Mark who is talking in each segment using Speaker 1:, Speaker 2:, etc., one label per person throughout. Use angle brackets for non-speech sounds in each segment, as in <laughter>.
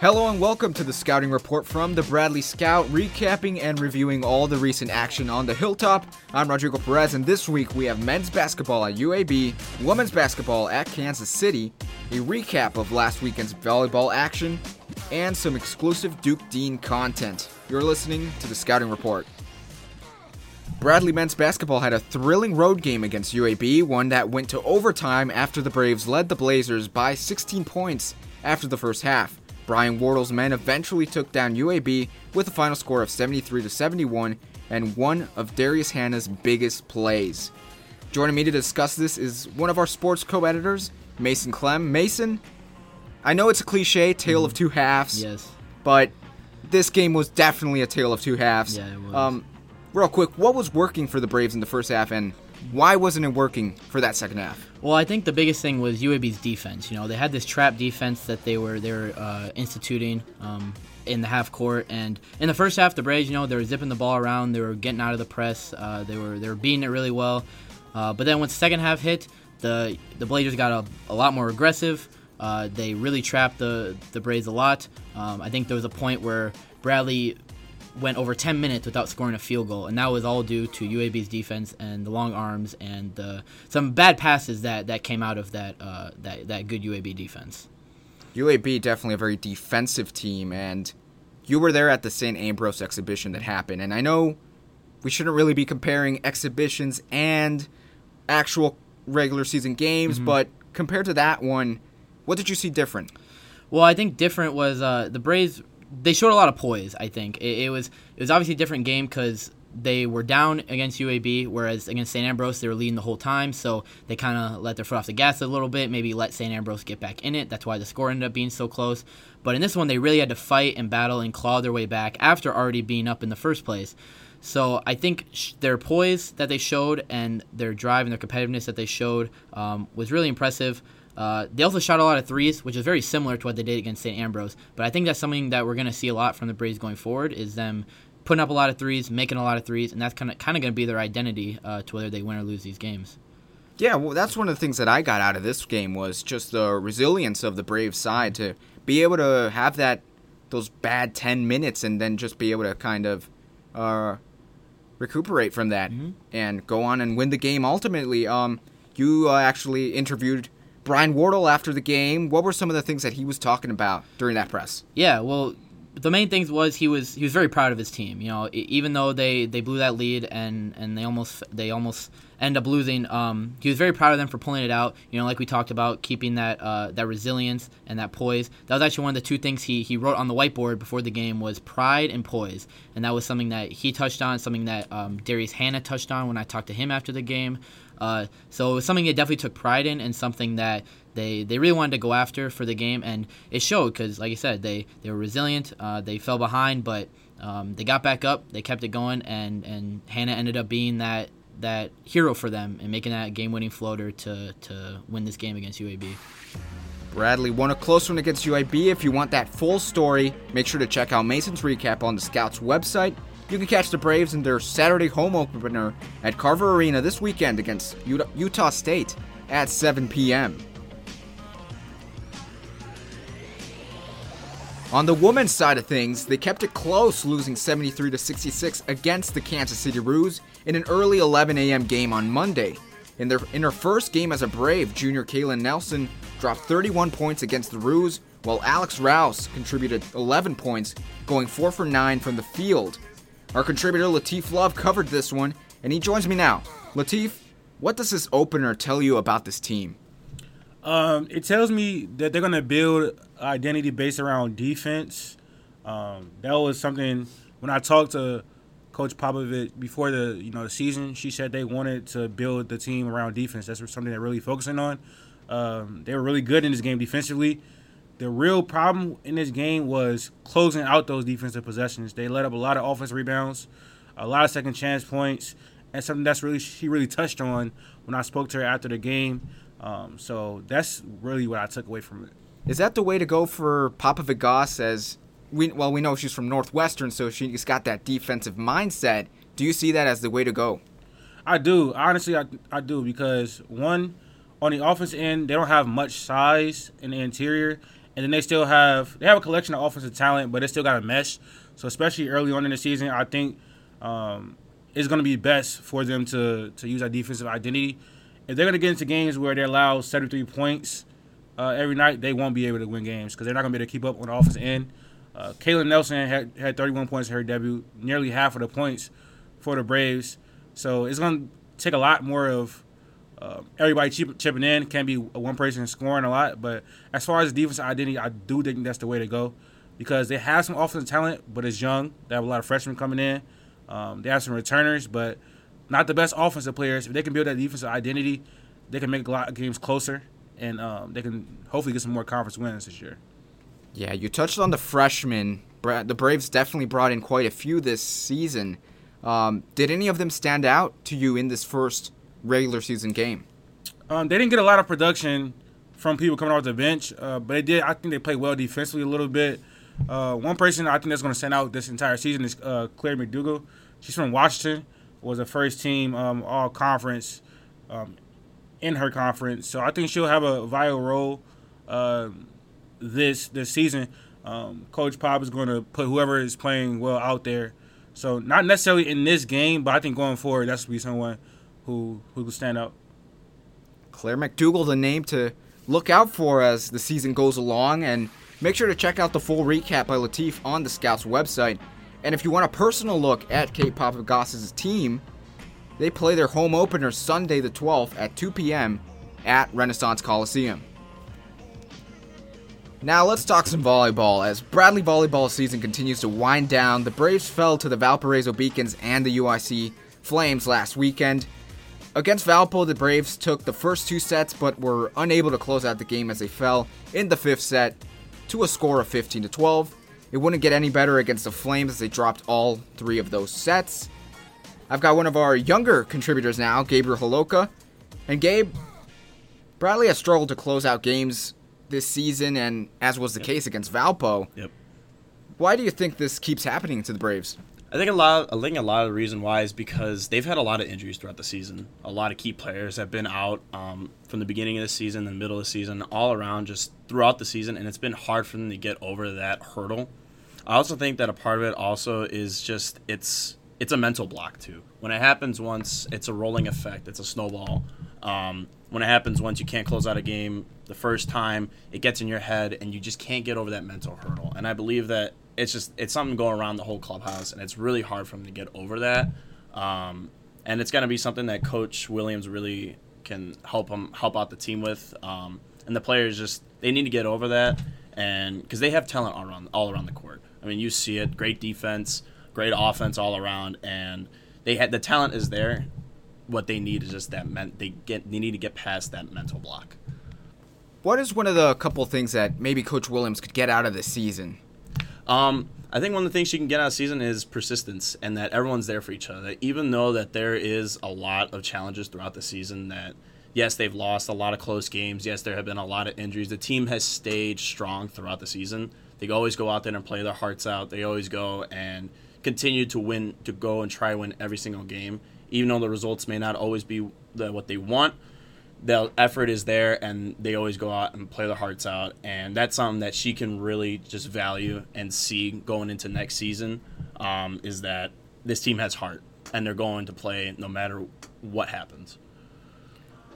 Speaker 1: Hello and welcome to the Scouting Report from the Bradley Scout, recapping and reviewing all the recent action on the Hilltop. I'm Rodrigo Perez, and this week we have men's basketball at UAB, women's basketball at Kansas City, a recap of last weekend's volleyball action, and some exclusive Duke Deen content. You're listening to the Scouting Report. Bradley men's basketball had a thrilling road game against UAB, one that went to overtime after the Braves led the Blazers by 16 points after the first half. Brian Wardle's men eventually took down UAB with a final score of 73 to 71 and one of Darius Hannah's biggest plays. Joining me to discuss this is one of our sports co-editors, Mason Klemm. Mason, I know it's a cliche, tale of two halves.
Speaker 2: Yes.
Speaker 1: But this game was definitely a tale of two halves.
Speaker 2: Yeah, it was.
Speaker 1: Um, real quick, what was working for the Braves in the first half, and why wasn't it working for that second half?
Speaker 2: Well, I think the biggest thing was UAB's defense. You know, they had this trap defense that they were they were uh, instituting um, in the half court, and in the first half, the Braves, you know, they were zipping the ball around, they were getting out of the press, uh, they were they were beating it really well. Uh, but then once the second half hit, the the Blazers got a, a lot more aggressive. Uh, they really trapped the the Braves a lot. Um, I think there was a point where Bradley went over 10 minutes without scoring a field goal, and that was all due to UAB's defense and the long arms and the, some bad passes that, that came out of that, uh, that that good UAB defense.
Speaker 1: UAB definitely a very defensive team, and you were there at the St. Ambrose exhibition that happened, and I know we shouldn't really be comparing exhibitions and actual regular season games, mm-hmm. but compared to that one, what did you see different?
Speaker 2: Well, I think different was uh, the Braves they showed a lot of poise. I think it, it was it was obviously a different game because they were down against UAB, whereas against St. Ambrose they were leading the whole time. So they kind of let their foot off the gas a little bit, maybe let St. Ambrose get back in it. That's why the score ended up being so close. But in this one, they really had to fight and battle and claw their way back after already being up in the first place. So I think sh- their poise that they showed and their drive and their competitiveness that they showed um, was really impressive. Uh, they also shot a lot of threes, which is very similar to what they did against St. Ambrose. But I think that's something that we're going to see a lot from the Braves going forward is them putting up a lot of threes, making a lot of threes, and that's kind of kind of going to be their identity uh, to whether they win or lose these games.
Speaker 1: Yeah, well, that's one of the things that I got out of this game was just the resilience of the Braves side to be able to have that those bad ten minutes and then just be able to kind of uh, recuperate from that mm-hmm. and go on and win the game. Ultimately, um, you uh, actually interviewed Brian Wardle after the game. What were some of the things that he was talking about during that press?
Speaker 2: Yeah, well, the main things was he was he was very proud of his team. You know, even though they, they blew that lead and, and they almost they almost end up losing, um, he was very proud of them for pulling it out. You know, like we talked about, keeping that uh, that resilience and that poise. That was actually one of the two things he, he wrote on the whiteboard before the game was pride and poise, and that was something that he touched on, something that um, Darius Hannah touched on when I talked to him after the game. Uh, so it was something they definitely took pride in and something that they, they really wanted to go after for the game. And it showed because, like I said, they, they were resilient. Uh, they fell behind, but um, they got back up. They kept it going. And, and Hannah ended up being that, that hero for them and making that game winning floater to, to win this game against UAB.
Speaker 1: Bradley won a close one against UAB. If you want that full story, make sure to check out Mason's recap on the Scouts website. You can catch the Braves in their Saturday home opener at Carver Arena this weekend against Utah State at 7 p.m. On the women's side of things, they kept it close, losing 73 to 66 against the Kansas City Roos in an early 11 a.m. game on Monday. In their in her first game as a Brave, junior Kaylin Nelson dropped 31 points against the Roos, while Alex Rouse contributed 11 points, going 4 for 9 from the field. Our contributor Latif Love covered this one, and he joins me now. Latif, what does this opener tell you about this team?
Speaker 3: Um, it tells me that they're going to build identity based around defense. Um, that was something when I talked to Coach Popovich before the you know the season. She said they wanted to build the team around defense. That's something they're really focusing on. Um, they were really good in this game defensively. The real problem in this game was closing out those defensive possessions. They let up a lot of offensive rebounds, a lot of second chance points, and something that's really she really touched on when I spoke to her after the game. Um, so that's really what I took away from it.
Speaker 1: Is that the way to go for Popovec-Goss? As we well, we know she's from Northwestern, so she's got that defensive mindset. Do you see that as the way to go?
Speaker 3: I do. Honestly, I, I do because one, on the offense end, they don't have much size in the interior, and then they still have they have a collection of offensive talent, but they still got a mesh. So especially early on in the season, I think um, it's going to be best for them to to use that defensive identity. If they're going to get into games where they allow 73 points uh, every night, they won't be able to win games because they're not going to be able to keep up on the offensive end. Uh, Nelson had, had 31 points in her debut, nearly half of the points for the Braves. So it's going to take a lot more of uh, everybody chip, chipping in. Can be one person scoring a lot, but as far as defensive identity, I do think that's the way to go because they have some offensive talent, but it's young. They have a lot of freshmen coming in. Um, they have some returners, but not the best offensive players. If they can build that defensive identity, they can make a lot of games closer, and um, they can hopefully get some more conference wins this year.
Speaker 1: Yeah, you touched on the freshmen. The Braves definitely brought in quite a few this season. Um, did any of them stand out to you in this first regular season game?
Speaker 3: Um, they didn't get a lot of production from people coming off the bench, uh, but they did. I think they played well defensively a little bit. Uh, one person I think that's going to stand out this entire season is uh, Claire McDougal. She's from Washington. Was a first team um, All Conference um, in her conference, so I think she'll have a vital role uh, this this season. Um, Coach Pop is going to put whoever is playing well out there. So not necessarily in this game, but I think going forward, that's going to be someone who who will stand out.
Speaker 1: Claire McDougal, the name to look out for as the season goes along, and make sure to check out the full recap by Latif on the Scouts website. And if you want a personal look at Kate Popovec-Goss's team, they play their home opener Sunday the 12th at 2 p.m. at Renaissance Coliseum. Now let's talk some volleyball. As Bradley volleyball season continues to wind down, the Braves fell to the Valparaiso Beacons and the UIC Flames last weekend. Against Valpo, the Braves took the first two sets but were unable to close out the game as they fell in the fifth set to a score of 15 to 12. It wouldn't get any better against the Flames as they dropped all three of those sets. I've got one of our younger contributors now, Gabriel Holowka. And Gabe, Bradley has struggled to close out games this season, and as was the yep. case against Valpo.
Speaker 4: Yep.
Speaker 1: Why do you think this keeps happening to the Braves?
Speaker 4: I think a lot. I think a lot of the reason why is because they've had a lot of injuries throughout the season. A lot of key players have been out um, from the beginning of the season, the middle of the season, all around, just throughout the season, and it's been hard for them to get over that hurdle. I also think that a part of it also is just it's it's a mental block too. When it happens once, it's a rolling effect. It's a snowball. Um, when it happens once, you can't close out a game the first time. It gets in your head, and you just can't get over that mental hurdle. And I believe that it's just it's something going around the whole clubhouse, and it's really hard for them to get over that. Um, and it's going to be something that Coach Williams really can help them help out the team with. Um, and the players just they need to get over that, and because they have talent all around all around the court. I mean, you see it, great defense, great offense all around, and they had the talent is there. What they need is just that men- they get they need to get past that mental block.
Speaker 1: What is one of the couple things that maybe Coach Williams could get out of this season?
Speaker 4: Um, I think one of the things you can get out of season is persistence and that everyone's there for each other. Even though that there is a lot of challenges throughout the season that yes, they've lost a lot of close games. Yes, there have been a lot of injuries. The team has stayed strong throughout the season. They always go out there and play their hearts out. They always go and continue to win, to go and try win every single game, even though the results may not always be the, what they want the effort is there and they always go out and play their hearts out. And that's something that she can really just value and see going into next season um, is that this team has heart and they're going to play no matter what happens.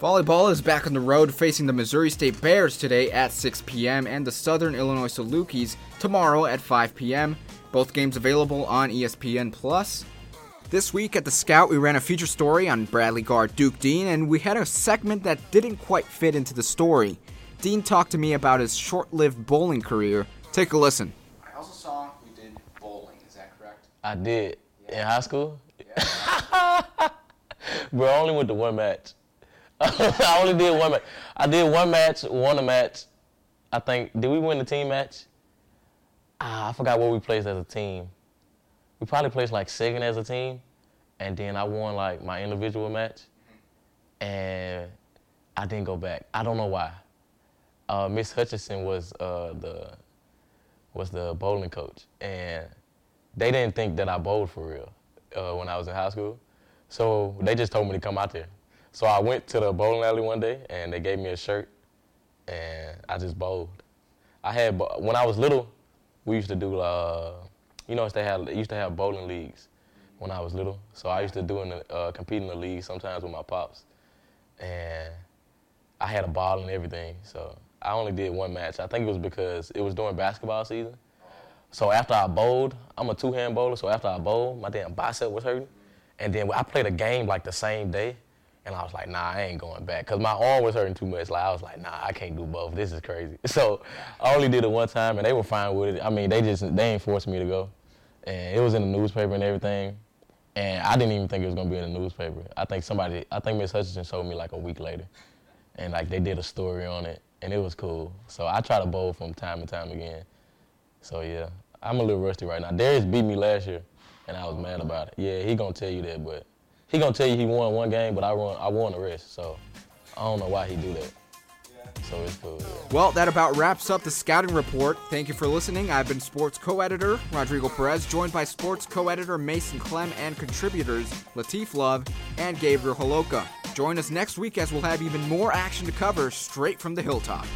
Speaker 1: Volleyball is back on the road facing the missouri state bears today at 6 p.m and the southern illinois salukis tomorrow at 5 p.m both games available on espn plus this week at the Scout, we ran a feature story on Bradley guard Duke Deen, and we had a segment that didn't quite fit into the story. Deen talked to me about his short lived bowling career. Take a listen.
Speaker 5: I also saw you did bowling, is that correct?
Speaker 6: I did. Yeah. In high school? Yeah. <laughs> Bro, I only went to one match. <laughs> I only did one match. I did one match, won a match. I think, did we win the team match? Ah, I forgot what we placed as a team we probably placed like second as a team, and then I won like my individual match, and I didn't go back. I don't know why. Uh, Miss Hutchinson was uh, the was the bowling coach, and they didn't think that I bowled for real uh, when I was in high school, so they just told me to come out there. So I went to the bowling alley one day, and they gave me a shirt, and I just bowled. I had when I was little, we used to do uh, you know, they had used to have bowling leagues when I was little. So I used to do in the, uh, compete in the league sometimes with my pops, and I had a ball and everything. So I only did one match. I think it was because it was during basketball season. So after I bowled, I'm a two-hand bowler. So after I bowled, my damn bicep was hurting, and then I played a game like the same day. And I was like, nah, I ain't going back. Because my arm was hurting too much. Like, I was like, nah, I can't do both. This is crazy. <laughs> So I only did it one time, and they were fine with it. I mean, they just, they ain't forced me to go. And it was in the newspaper and everything. And I didn't even think it was to be in the newspaper. I think somebody, I think Miss Hutchinson showed me like a week later. And like, they did a story on it, and it was cool. So I try to bowl from time to time again. So yeah, I'm a little rusty right now. Darius beat me last year, and I was mad about it. Yeah, he gonna tell you that, but he gonna tell you he won one game, but I won I won the rest. So I don't know why he do that. It's cool. Yeah.
Speaker 1: Well, that about wraps up the scouting report. Thank you for listening. I've been sports co-editor Rodrigo Perez, joined by sports co-editor Mason Klemm and contributors Latif Love and Gabriel Holowka. Join us next week as we'll have even more action to cover straight from the hilltop.